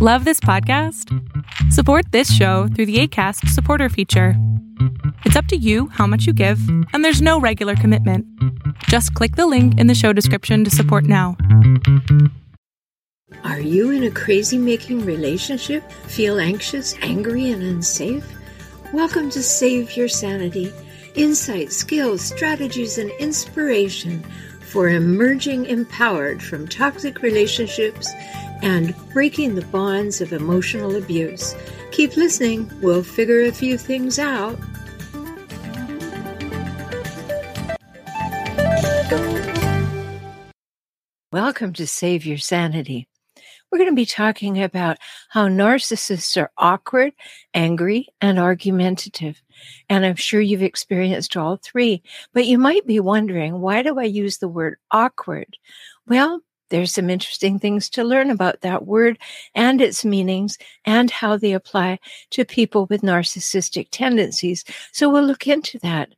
Love this podcast? Support this show through the ACAST supporter feature. It's up to you how much you give, and there's no regular commitment. Just click the link in the show description to support now. Are you in a crazy making relationship? Feel anxious, angry, and unsafe? Welcome to Save Your Sanity insight, skills, strategies, and inspiration for emerging empowered from toxic relationships and breaking the bonds of emotional abuse. Keep listening, we'll figure a few things out. Welcome to Save Your Sanity. We're going to be talking about how narcissists are awkward, angry, and argumentative. And I'm sure you've experienced all three, but you might be wondering, why do I use the word awkward? Well, there's some interesting things to learn about that word and its meanings and how they apply to people with narcissistic tendencies. So we'll look into that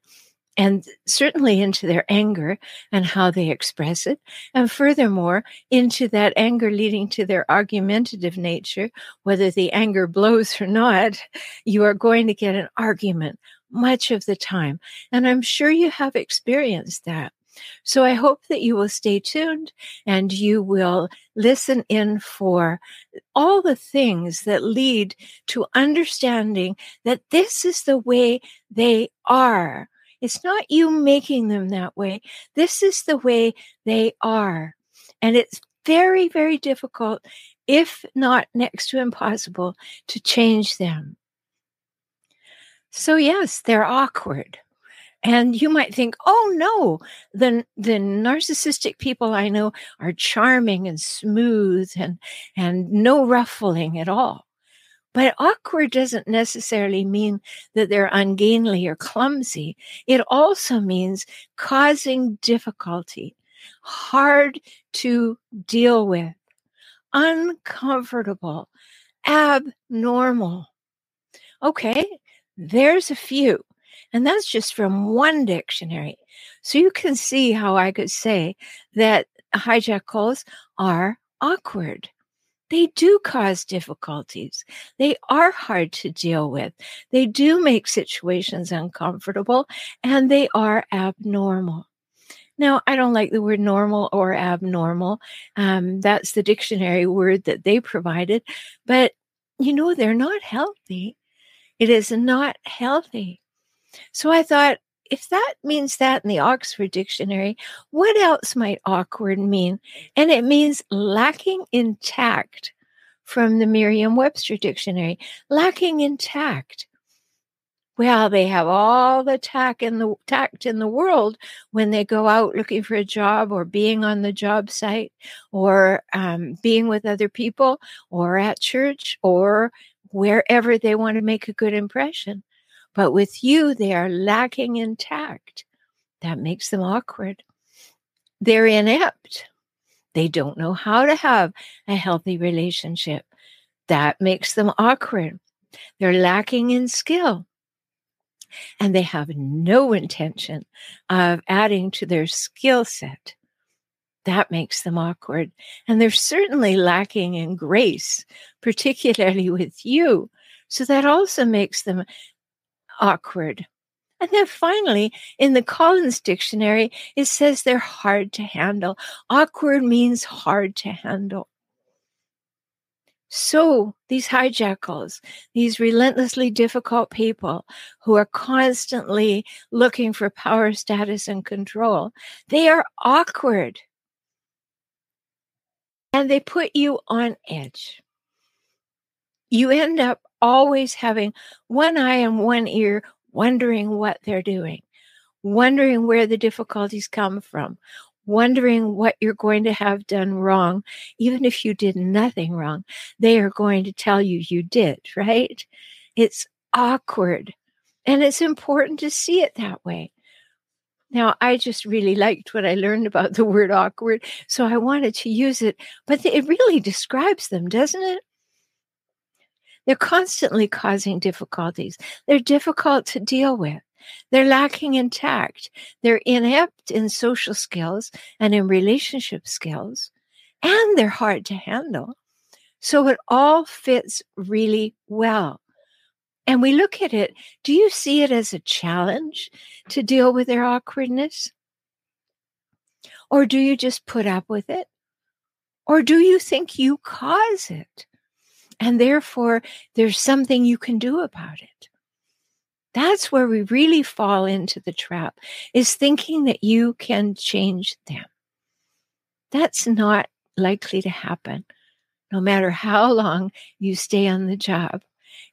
and certainly into their anger and how they express it. And furthermore, into that anger leading to their argumentative nature, whether the anger blows or not, you are going to get an argument much of the time. And I'm sure you have experienced that. So I hope that you will stay tuned and you will listen in for all the things that lead to understanding that this is the way they are. It's not you making them that way. This is the way they are. And it's very, very difficult, if not next to impossible, to change them. So, yes, they're awkward. And you might think, oh no, the, the narcissistic people I know are charming and smooth and, and no ruffling at all. But awkward doesn't necessarily mean that they're ungainly or clumsy. It also means causing difficulty, hard to deal with, uncomfortable, abnormal. Okay, there's a few. And that's just from one dictionary. So you can see how I could say that hijackals are awkward. They do cause difficulties. They are hard to deal with. They do make situations uncomfortable and they are abnormal. Now, I don't like the word normal or abnormal. Um, that's the dictionary word that they provided. But, you know, they're not healthy. It is not healthy. So I thought, if that means that in the Oxford Dictionary, what else might awkward mean? And it means lacking in tact from the Merriam Webster Dictionary. Lacking in tact. Well, they have all the tact in the tact in the world when they go out looking for a job or being on the job site or um, being with other people or at church or wherever they want to make a good impression. But with you, they are lacking in tact. That makes them awkward. They're inept. They don't know how to have a healthy relationship. That makes them awkward. They're lacking in skill. And they have no intention of adding to their skill set. That makes them awkward. And they're certainly lacking in grace, particularly with you. So that also makes them awkward. And then finally, in the Collins Dictionary, it says they're hard to handle. Awkward means hard to handle. So these hijackals, these relentlessly difficult people who are constantly looking for power, status, and control, they are awkward. And they put you on edge. You end up always having one eye and one ear, wondering what they're doing, wondering where the difficulties come from, wondering what you're going to have done wrong. Even if you did nothing wrong, they are going to tell you you did, right? It's awkward. And it's important to see it that way. Now, I just really liked what I learned about the word awkward, so I wanted to use it, but it really describes them, doesn't it? They're constantly causing difficulties. They're difficult to deal with. They're lacking in tact. They're inept in social skills and in relationship skills. And they're hard to handle. So it all fits really well. And we look at it. Do you see it as a challenge to deal with their awkwardness? Or do you just put up with it? Or do you think you cause it? And therefore, there's something you can do about it. That's where we really fall into the trap is thinking that you can change them. That's not likely to happen. No matter how long you stay on the job,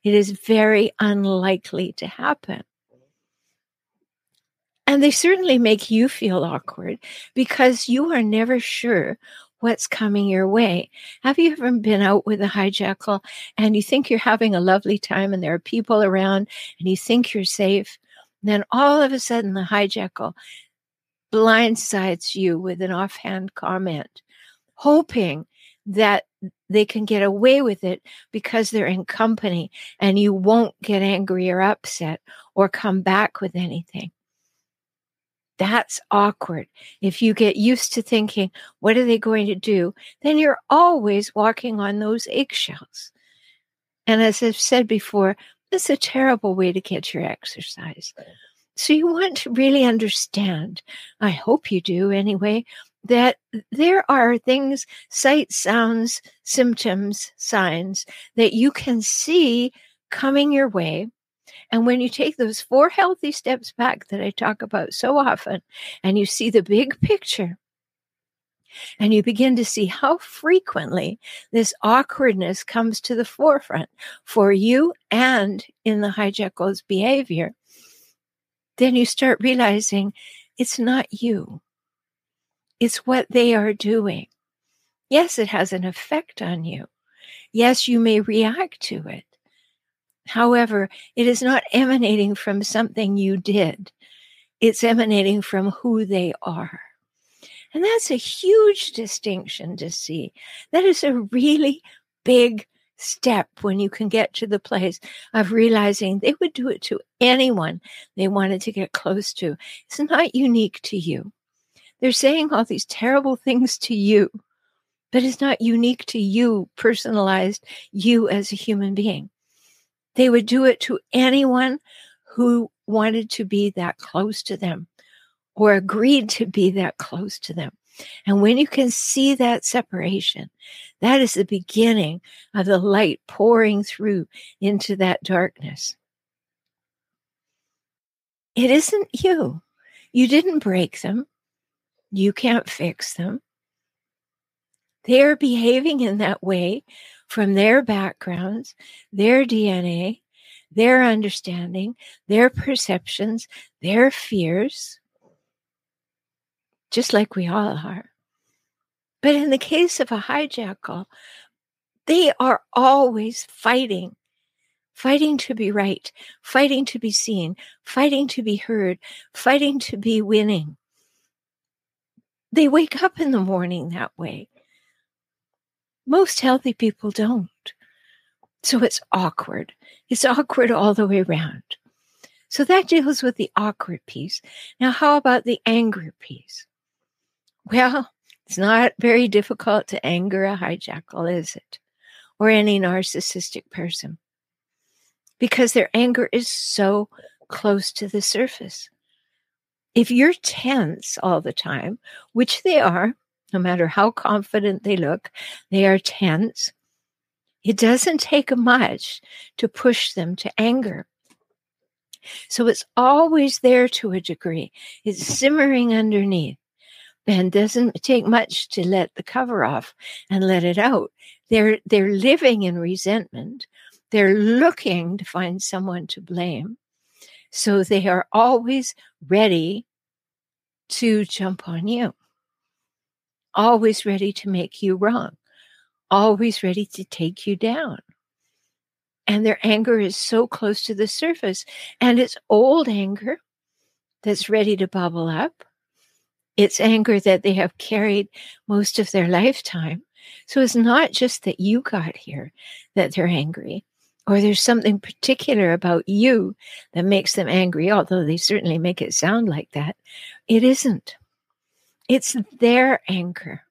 it is very unlikely to happen. And they certainly make you feel awkward because you are never sure what's coming your way. Have you ever been out with a hijackal and you think you're having a lovely time and there are people around and you think you're safe? And then all of a sudden, the hijackal blindsides you with an offhand comment, hoping that they can get away with it because they're in company and you won't get angry or upset or come back with anything. That's awkward. If you get used to thinking, what are they going to do? Then you're always walking on those eggshells. And as I've said before, it's a terrible way to get your exercise. So you want to really understand, I hope you do anyway, that there are things, sights, sounds, symptoms, signs that you can see coming your way and when you take those four healthy steps back that I talk about so often, and you see the big picture, and you begin to see how frequently this awkwardness comes to the forefront for you and in the hijackal's behavior, then you start realizing it's not you. It's what they are doing. Yes, it has an effect on you. Yes, you may react to it. However, it is not emanating from something you did, it's emanating from who they are. And that's a huge distinction to see. That is a really big step when you can get to the place of realizing they would do it to anyone they wanted to get close to. It's not unique to you. They're saying all these terrible things to you, but it's not unique to you, personalized you as a human being. They would do it to anyone who wanted to be that close to them or agreed to be that close to them. And when you can see that separation, that is the beginning of the light pouring through into that darkness. It isn't you. You didn't break them. You can't fix them. They're behaving in that way from their backgrounds, their DNA, their understanding, their perceptions, their fears, just like we all are. But in the case of a hijackal, they are always fighting, fighting to be right, fighting to be seen, fighting to be heard, fighting to be winning. They wake up in the morning that way. Most healthy people don't. So it's awkward. It's awkward all the way around. So that deals with the awkward piece. Now, how about the anger piece? Well, it's not very difficult to anger a hijackal, is it? Or any narcissistic person. Because their anger is so close to the surface. If you're tense all the time, which they are, no matter how confident they look, they are tense. It doesn't take much to push them to anger. So it's always there to a degree. It's simmering underneath and doesn't take much to let the cover off and let it out. They're they're living in resentment. They're looking to find someone to blame. So they are always ready to jump on you always ready to make you wrong, always ready to take you down. And their anger is so close to the surface, and it's old anger that's ready to bubble up. It's anger that they have carried most of their lifetime. So it's not just that you got here that they're angry, or there's something particular about you that makes them angry, although they certainly make it sound like that. It isn't. It's their anger.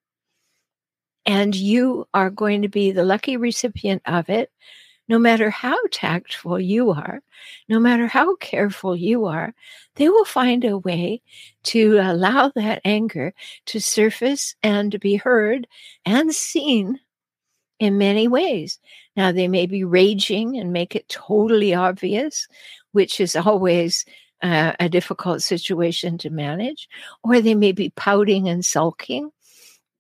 And you are going to be the lucky recipient of it. No matter how tactful you are, no matter how careful you are, they will find a way to allow that anger to surface and be heard and seen in many ways. Now, they may be raging and make it totally obvious, which is always uh, a difficult situation to manage, or they may be pouting and sulking,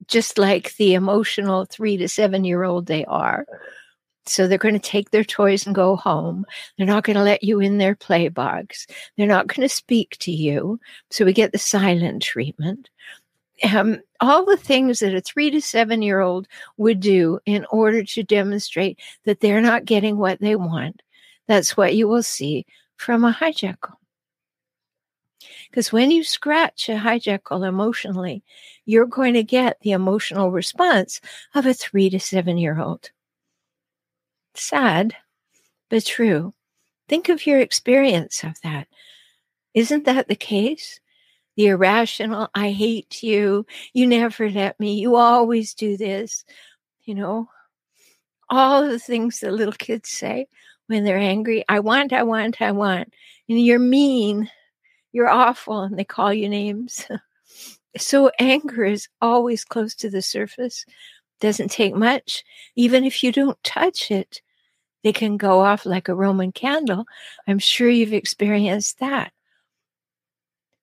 just like the emotional three to seven year old they are. So they're going to take their toys and go home. They're not going to let you in their play box. They're not going to speak to you. So we get the silent treatment. Um, all the things that a three to seven year old would do in order to demonstrate that they're not getting what they want. That's what you will see from a hijackal. Because when you scratch a hijackal emotionally, you're going to get the emotional response of a three to seven year old. Sad, but true. Think of your experience of that. Isn't that the case? The irrational, I hate you. You never let me. You always do this. You know, all the things that little kids say when they're angry. I want, I want, I want. And you're mean you're awful, and they call you names. so anger is always close to the surface, doesn't take much. Even if you don't touch it, they can go off like a Roman candle. I'm sure you've experienced that.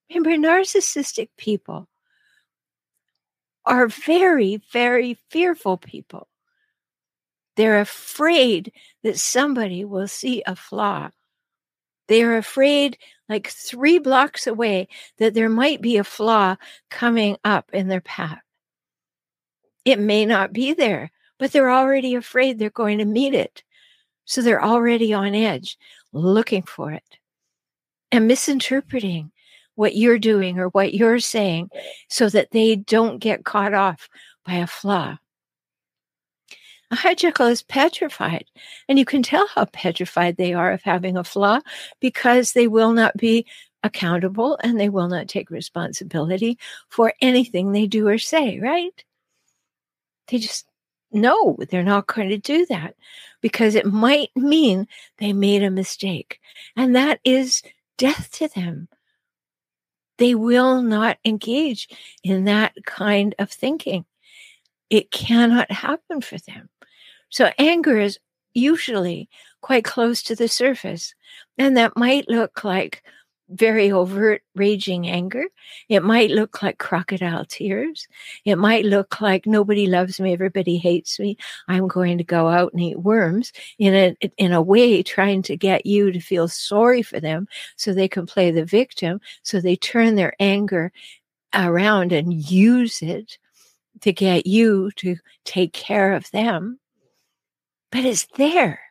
Remember, narcissistic people are very, very fearful people. They're afraid that somebody will see a flaw. They are afraid like three blocks away that there might be a flaw coming up in their path. It may not be there, but they're already afraid they're going to meet it. So they're already on edge looking for it and misinterpreting what you're doing or what you're saying so that they don't get caught off by a flaw. A hijackal is petrified, and you can tell how petrified they are of having a flaw because they will not be accountable and they will not take responsibility for anything they do or say, right? They just know they're not going to do that because it might mean they made a mistake. And that is death to them. They will not engage in that kind of thinking. It cannot happen for them. So anger is usually quite close to the surface. And that might look like very overt raging anger. It might look like crocodile tears. It might look like nobody loves me, everybody hates me. I'm going to go out and eat worms in a in a way trying to get you to feel sorry for them so they can play the victim. So they turn their anger around and use it to get you to take care of them but it's there.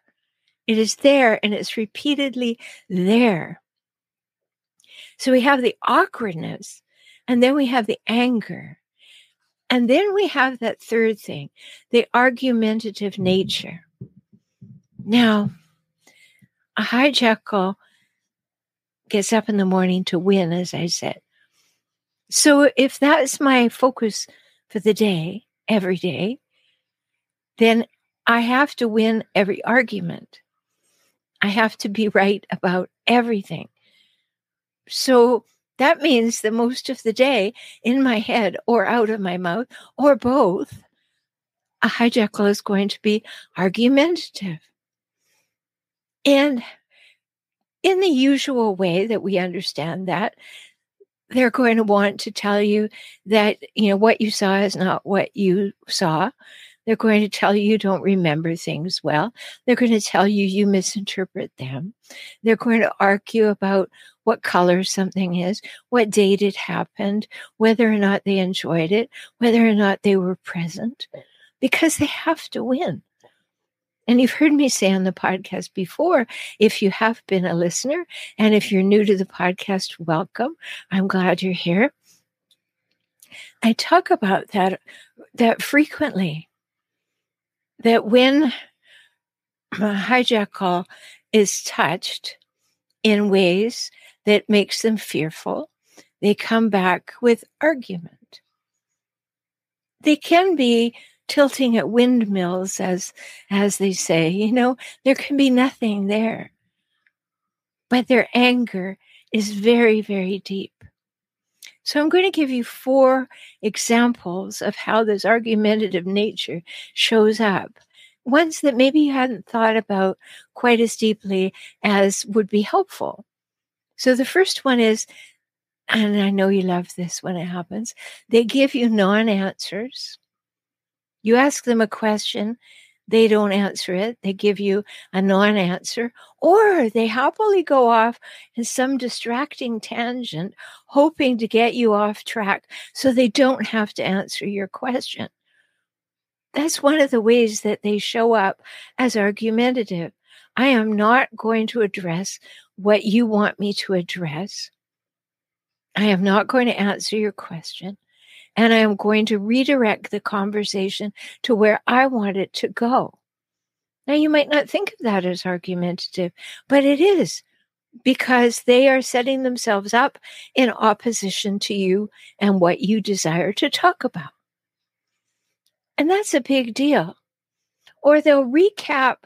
It is there and it's repeatedly there. So we have the awkwardness and then we have the anger. And then we have that third thing, the argumentative mm-hmm. nature. Now, a hijackal gets up in the morning to win, as I said. So if that's my focus for the day, every day, then I have to win every argument. I have to be right about everything. So that means that most of the day in my head or out of my mouth or both, a hijackal is going to be argumentative. And in the usual way that we understand that, they're going to want to tell you that, you know, what you saw is not what you saw. They're going to tell you you don't remember things well. They're going to tell you you misinterpret them. They're going to argue about what color something is, what date it happened, whether or not they enjoyed it, whether or not they were present, because they have to win. And you've heard me say on the podcast before, if you have been a listener, and if you're new to the podcast, welcome. I'm glad you're here. I talk about that that frequently that when a hijackal is touched in ways that makes them fearful, they come back with argument. They can be tilting at windmills, as, as they say. You know, there can be nothing there. But their anger is very, very deep. So I'm going to give you four examples of how this argumentative nature shows up. Ones that maybe you hadn't thought about quite as deeply as would be helpful. So the first one is, and I know you love this when it happens, they give you non answers. You ask them a question, they don't answer it. They give you a non answer, or they happily go off in some distracting tangent, hoping to get you off track so they don't have to answer your question. That's one of the ways that they show up as argumentative. I am not going to address what you want me to address. I am not going to answer your question and I am going to redirect the conversation to where I want it to go. Now, you might not think of that as argumentative, but it is because they are setting themselves up in opposition to you and what you desire to talk about. And that's a big deal. Or they'll recap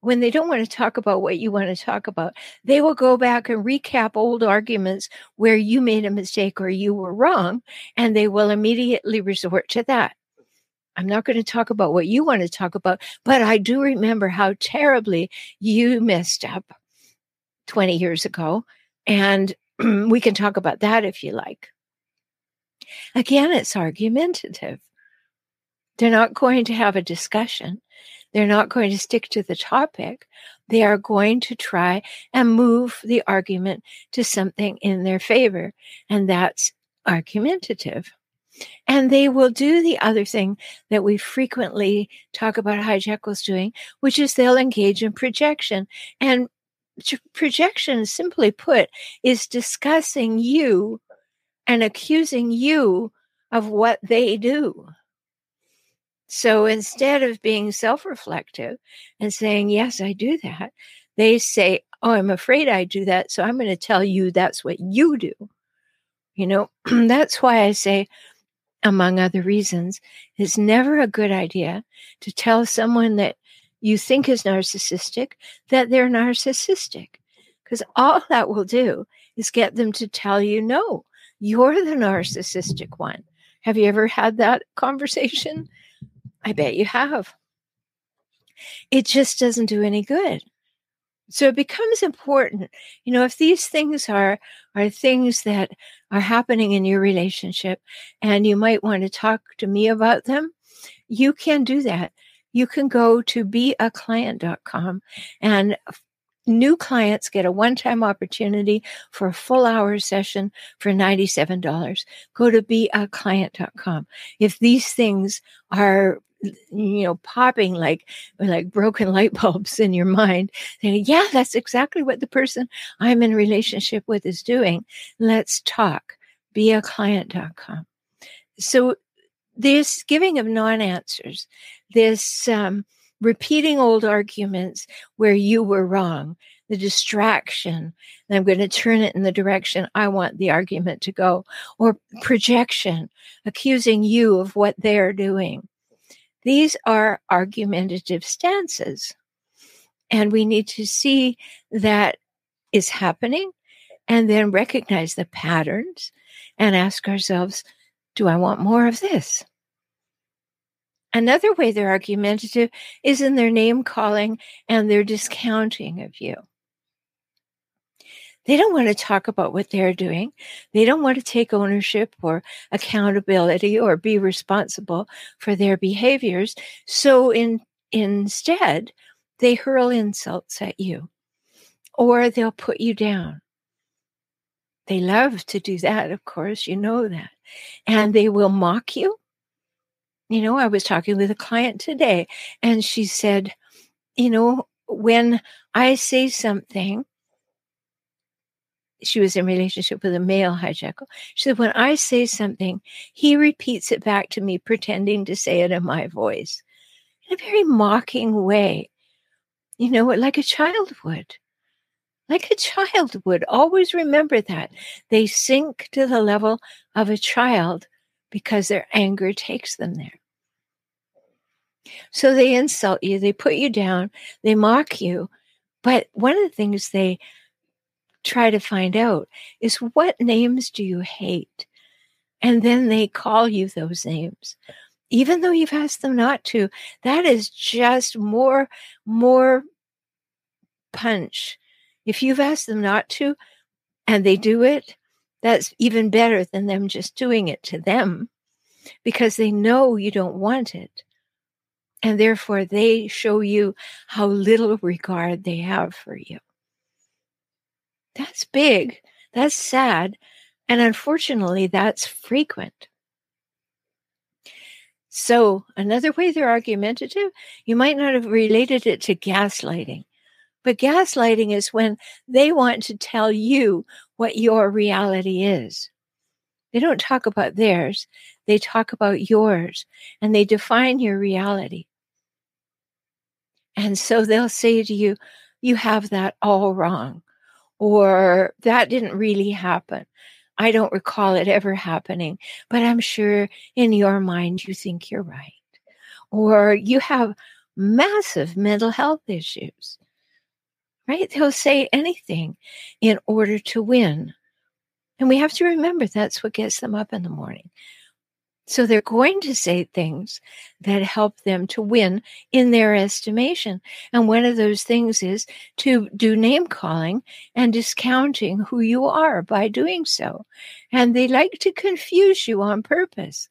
when they don't want to talk about what you want to talk about, they will go back and recap old arguments where you made a mistake or you were wrong, and they will immediately resort to that. I'm not going to talk about what you want to talk about, but I do remember how terribly you messed up 20 years ago. And we can talk about that if you like. Again, it's argumentative. They're not going to have a discussion. They're not going to stick to the topic. They are going to try and move the argument to something in their favor. And that's argumentative. And they will do the other thing that we frequently talk about hijackals doing, which is they'll engage in projection. And projection, simply put, is discussing you and accusing you of what they do. So instead of being self reflective and saying, Yes, I do that, they say, Oh, I'm afraid I do that. So I'm going to tell you that's what you do. You know, that's why I say, among other reasons, it's never a good idea to tell someone that you think is narcissistic that they're narcissistic. Because all that will do is get them to tell you, no, you're the narcissistic one. Have you ever had that conversation? I bet you have. It just doesn't do any good. So it becomes important, you know, if these things are are things that are happening in your relationship and you might want to talk to me about them, you can do that. You can go to beaclient.com and new clients get a one-time opportunity for a full hour session for $97. Go to beaclient.com. If these things are you know popping like like broken light bulbs in your mind saying yeah that's exactly what the person i'm in relationship with is doing. Let's talk. Beaclient.com so this giving of non-answers this um, repeating old arguments where you were wrong the distraction and i'm going to turn it in the direction i want the argument to go or projection accusing you of what they're doing these are argumentative stances. And we need to see that is happening and then recognize the patterns and ask ourselves, do I want more of this? Another way they're argumentative is in their name calling and their discounting of you. They don't want to talk about what they're doing. They don't want to take ownership or accountability or be responsible for their behaviors. So in, instead, they hurl insults at you or they'll put you down. They love to do that, of course, you know that. And they will mock you. You know, I was talking with a client today and she said, you know, when I say something she was in relationship with a male hijackal. She said, when I say something, he repeats it back to me, pretending to say it in my voice in a very mocking way, you know, like a child would. Like a child would. Always remember that. They sink to the level of a child because their anger takes them there. So they insult you, they put you down, they mock you. But one of the things they try to find out is what names do you hate? And then they call you those names. Even though you've asked them not to, that is just more, more punch. If you've asked them not to and they do it, that's even better than them just doing it to them because they know you don't want it. And therefore, they show you how little regard they have for you. That's big. That's sad. And unfortunately, that's frequent. So, another way they're argumentative, you might not have related it to gaslighting. But gaslighting is when they want to tell you what your reality is. They don't talk about theirs, they talk about yours and they define your reality. And so they'll say to you, You have that all wrong, or that didn't really happen. I don't recall it ever happening, but I'm sure in your mind you think you're right. Or you have massive mental health issues, right? They'll say anything in order to win. And we have to remember that's what gets them up in the morning. So they're going to say things that help them to win in their estimation. And one of those things is to do name calling and discounting who you are by doing so. And they like to confuse you on purpose.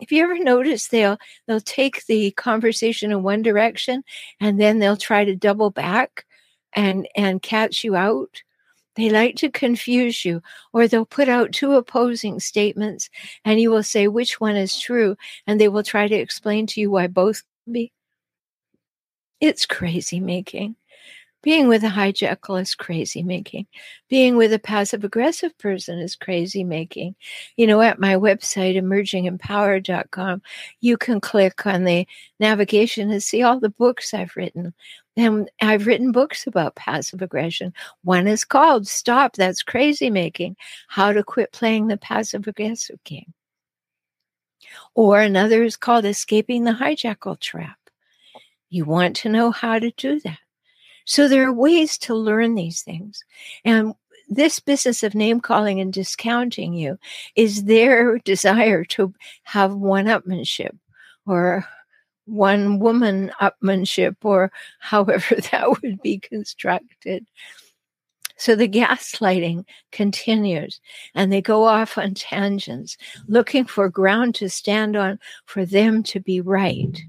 If you ever notice they'll they'll take the conversation in one direction and then they'll try to double back and and catch you out they like to confuse you, or they'll put out two opposing statements and you will say which one is true, and they will try to explain to you why both be. It's crazy making. Being with a hijackal is crazy making. Being with a passive aggressive person is crazy making. You know, at my website, emergingempowered.com, you can click on the navigation and see all the books I've written. And I've written books about passive aggression. One is called Stop, That's Crazy Making How to Quit Playing the Passive Aggressive Game. Or another is called Escaping the Hijackal Trap. You want to know how to do that. So there are ways to learn these things. And this business of name calling and discounting you is their desire to have one upmanship or one woman upmanship or however that would be constructed. So the gaslighting continues and they go off on tangents, looking for ground to stand on for them to be right.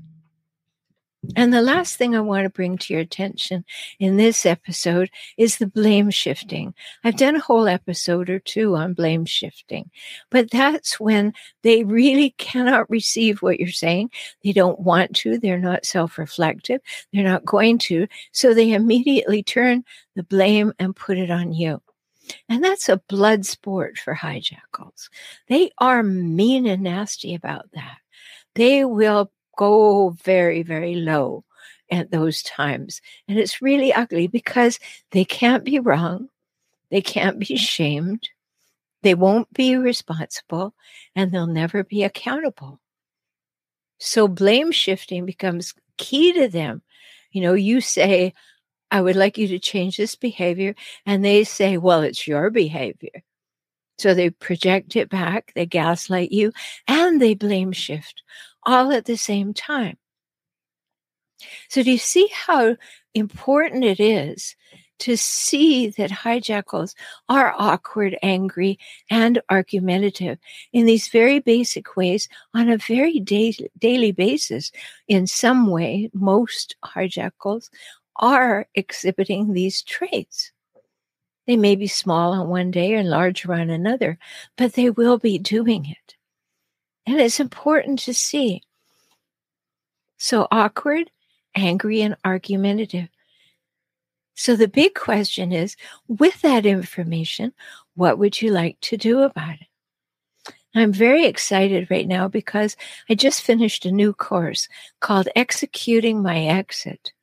And the last thing I want to bring to your attention in this episode is the blame shifting. I've done a whole episode or two on blame shifting, but that's when they really cannot receive what you're saying. They don't want to. They're not self reflective. They're not going to. So they immediately turn the blame and put it on you. And that's a blood sport for hijackals. They are mean and nasty about that. They will go very, very low at those times. And it's really ugly because they can't be wrong, they can't be shamed, they won't be responsible, and they'll never be accountable. So blame shifting becomes key to them. You know, you say, I would like you to change this behavior. And they say, well, it's your behavior. So they project it back, they gaslight you, and they blame shift all at the same time. So, do you see how important it is to see that hijackals are awkward, angry, and argumentative in these very basic ways on a very da- daily basis? In some way, most hijackals are exhibiting these traits. They may be small on one day and larger on another, but they will be doing it. And it's important to see. So awkward, angry, and argumentative. So the big question is with that information, what would you like to do about it? I'm very excited right now because I just finished a new course called Executing My Exit.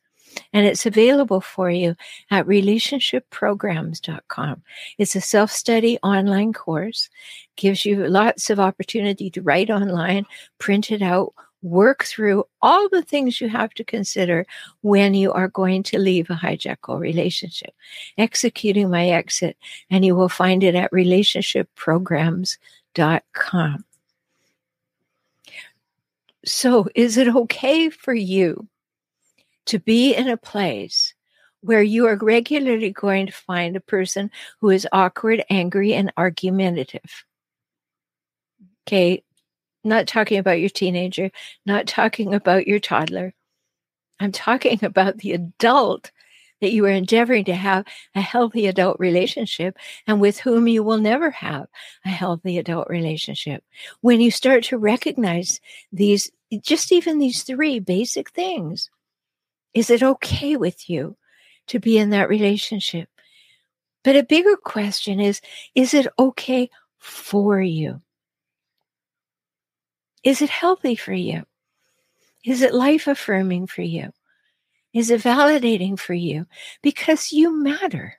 And it's available for you at relationshipprograms.com. It's a self study online course, gives you lots of opportunity to write online, print it out, work through all the things you have to consider when you are going to leave a hijackal relationship. Executing my exit, and you will find it at relationshipprograms.com. So, is it okay for you to be in a place where you are regularly going to find a person who is awkward, angry, and argumentative? Okay, not talking about your teenager, not talking about your toddler. I'm talking about the adult that you are endeavoring to have a healthy adult relationship and with whom you will never have a healthy adult relationship. When you start to recognize these, just even these three basic things, is it okay with you to be in that relationship? But a bigger question is, is it okay for you? Is it healthy for you? Is it life affirming for you? Is it validating for you? Because you matter.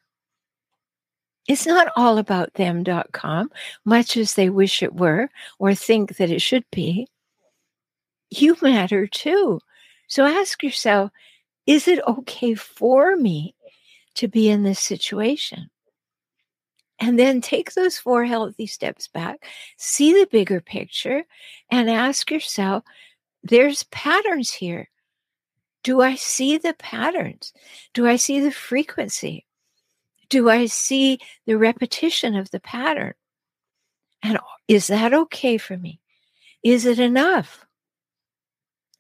It's not all about them.com, much as they wish it were or think that it should be. You matter too. So ask yourself is it okay for me to be in this situation? And then take those four healthy steps back, see the bigger picture, and ask yourself there's patterns here. Do I see the patterns? Do I see the frequency? Do I see the repetition of the pattern? And is that okay for me? Is it enough?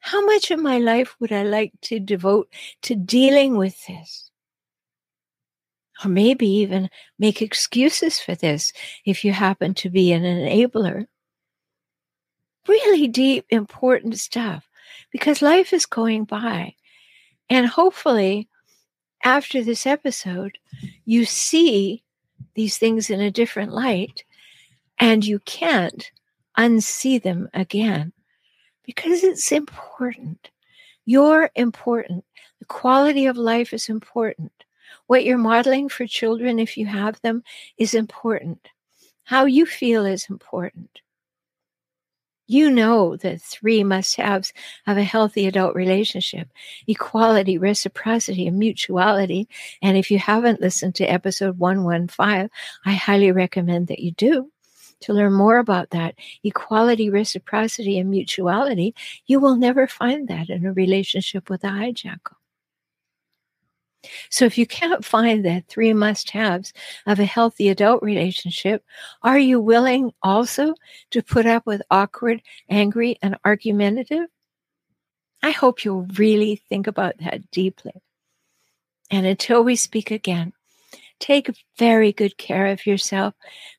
How much of my life would I like to devote to dealing with this? or maybe even make excuses for this if you happen to be an enabler. Really deep, important stuff because life is going by. And hopefully, after this episode, you see these things in a different light and you can't unsee them again because it's important. You're important. The quality of life is important. What you're modeling for children, if you have them, is important. How you feel is important. You know the three must haves of a healthy adult relationship equality, reciprocity, and mutuality. And if you haven't listened to episode 115, I highly recommend that you do. To learn more about that equality, reciprocity, and mutuality, you will never find that in a relationship with a hijackal. So if you can't find the three must haves of a healthy adult relationship, are you willing also to put up with awkward, angry, and argumentative? I hope you'll really think about that deeply. And until we speak again, take very good care of yourself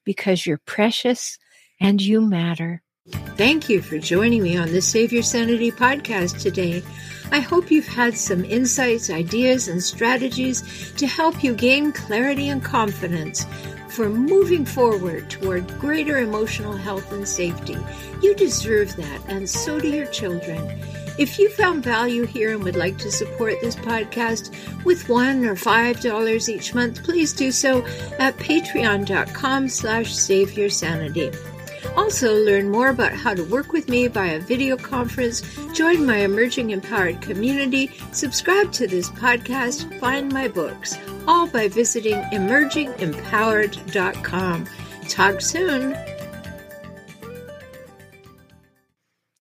because you're precious and you matter. Thank you for joining me on the Save Your Sanity podcast today. I hope you've had some insights, ideas, and strategies to help you gain clarity and confidence for moving forward toward greater emotional health and safety. You deserve that, and so do your children. If you found value here and would like to support this podcast with one or five dollars each month, please do so at patreon.com slash save your sanity. Also, learn more about how to work with me via video conference, join my emerging empowered community, subscribe to this podcast, find my books, all by visiting emergingempowered.com. Talk soon.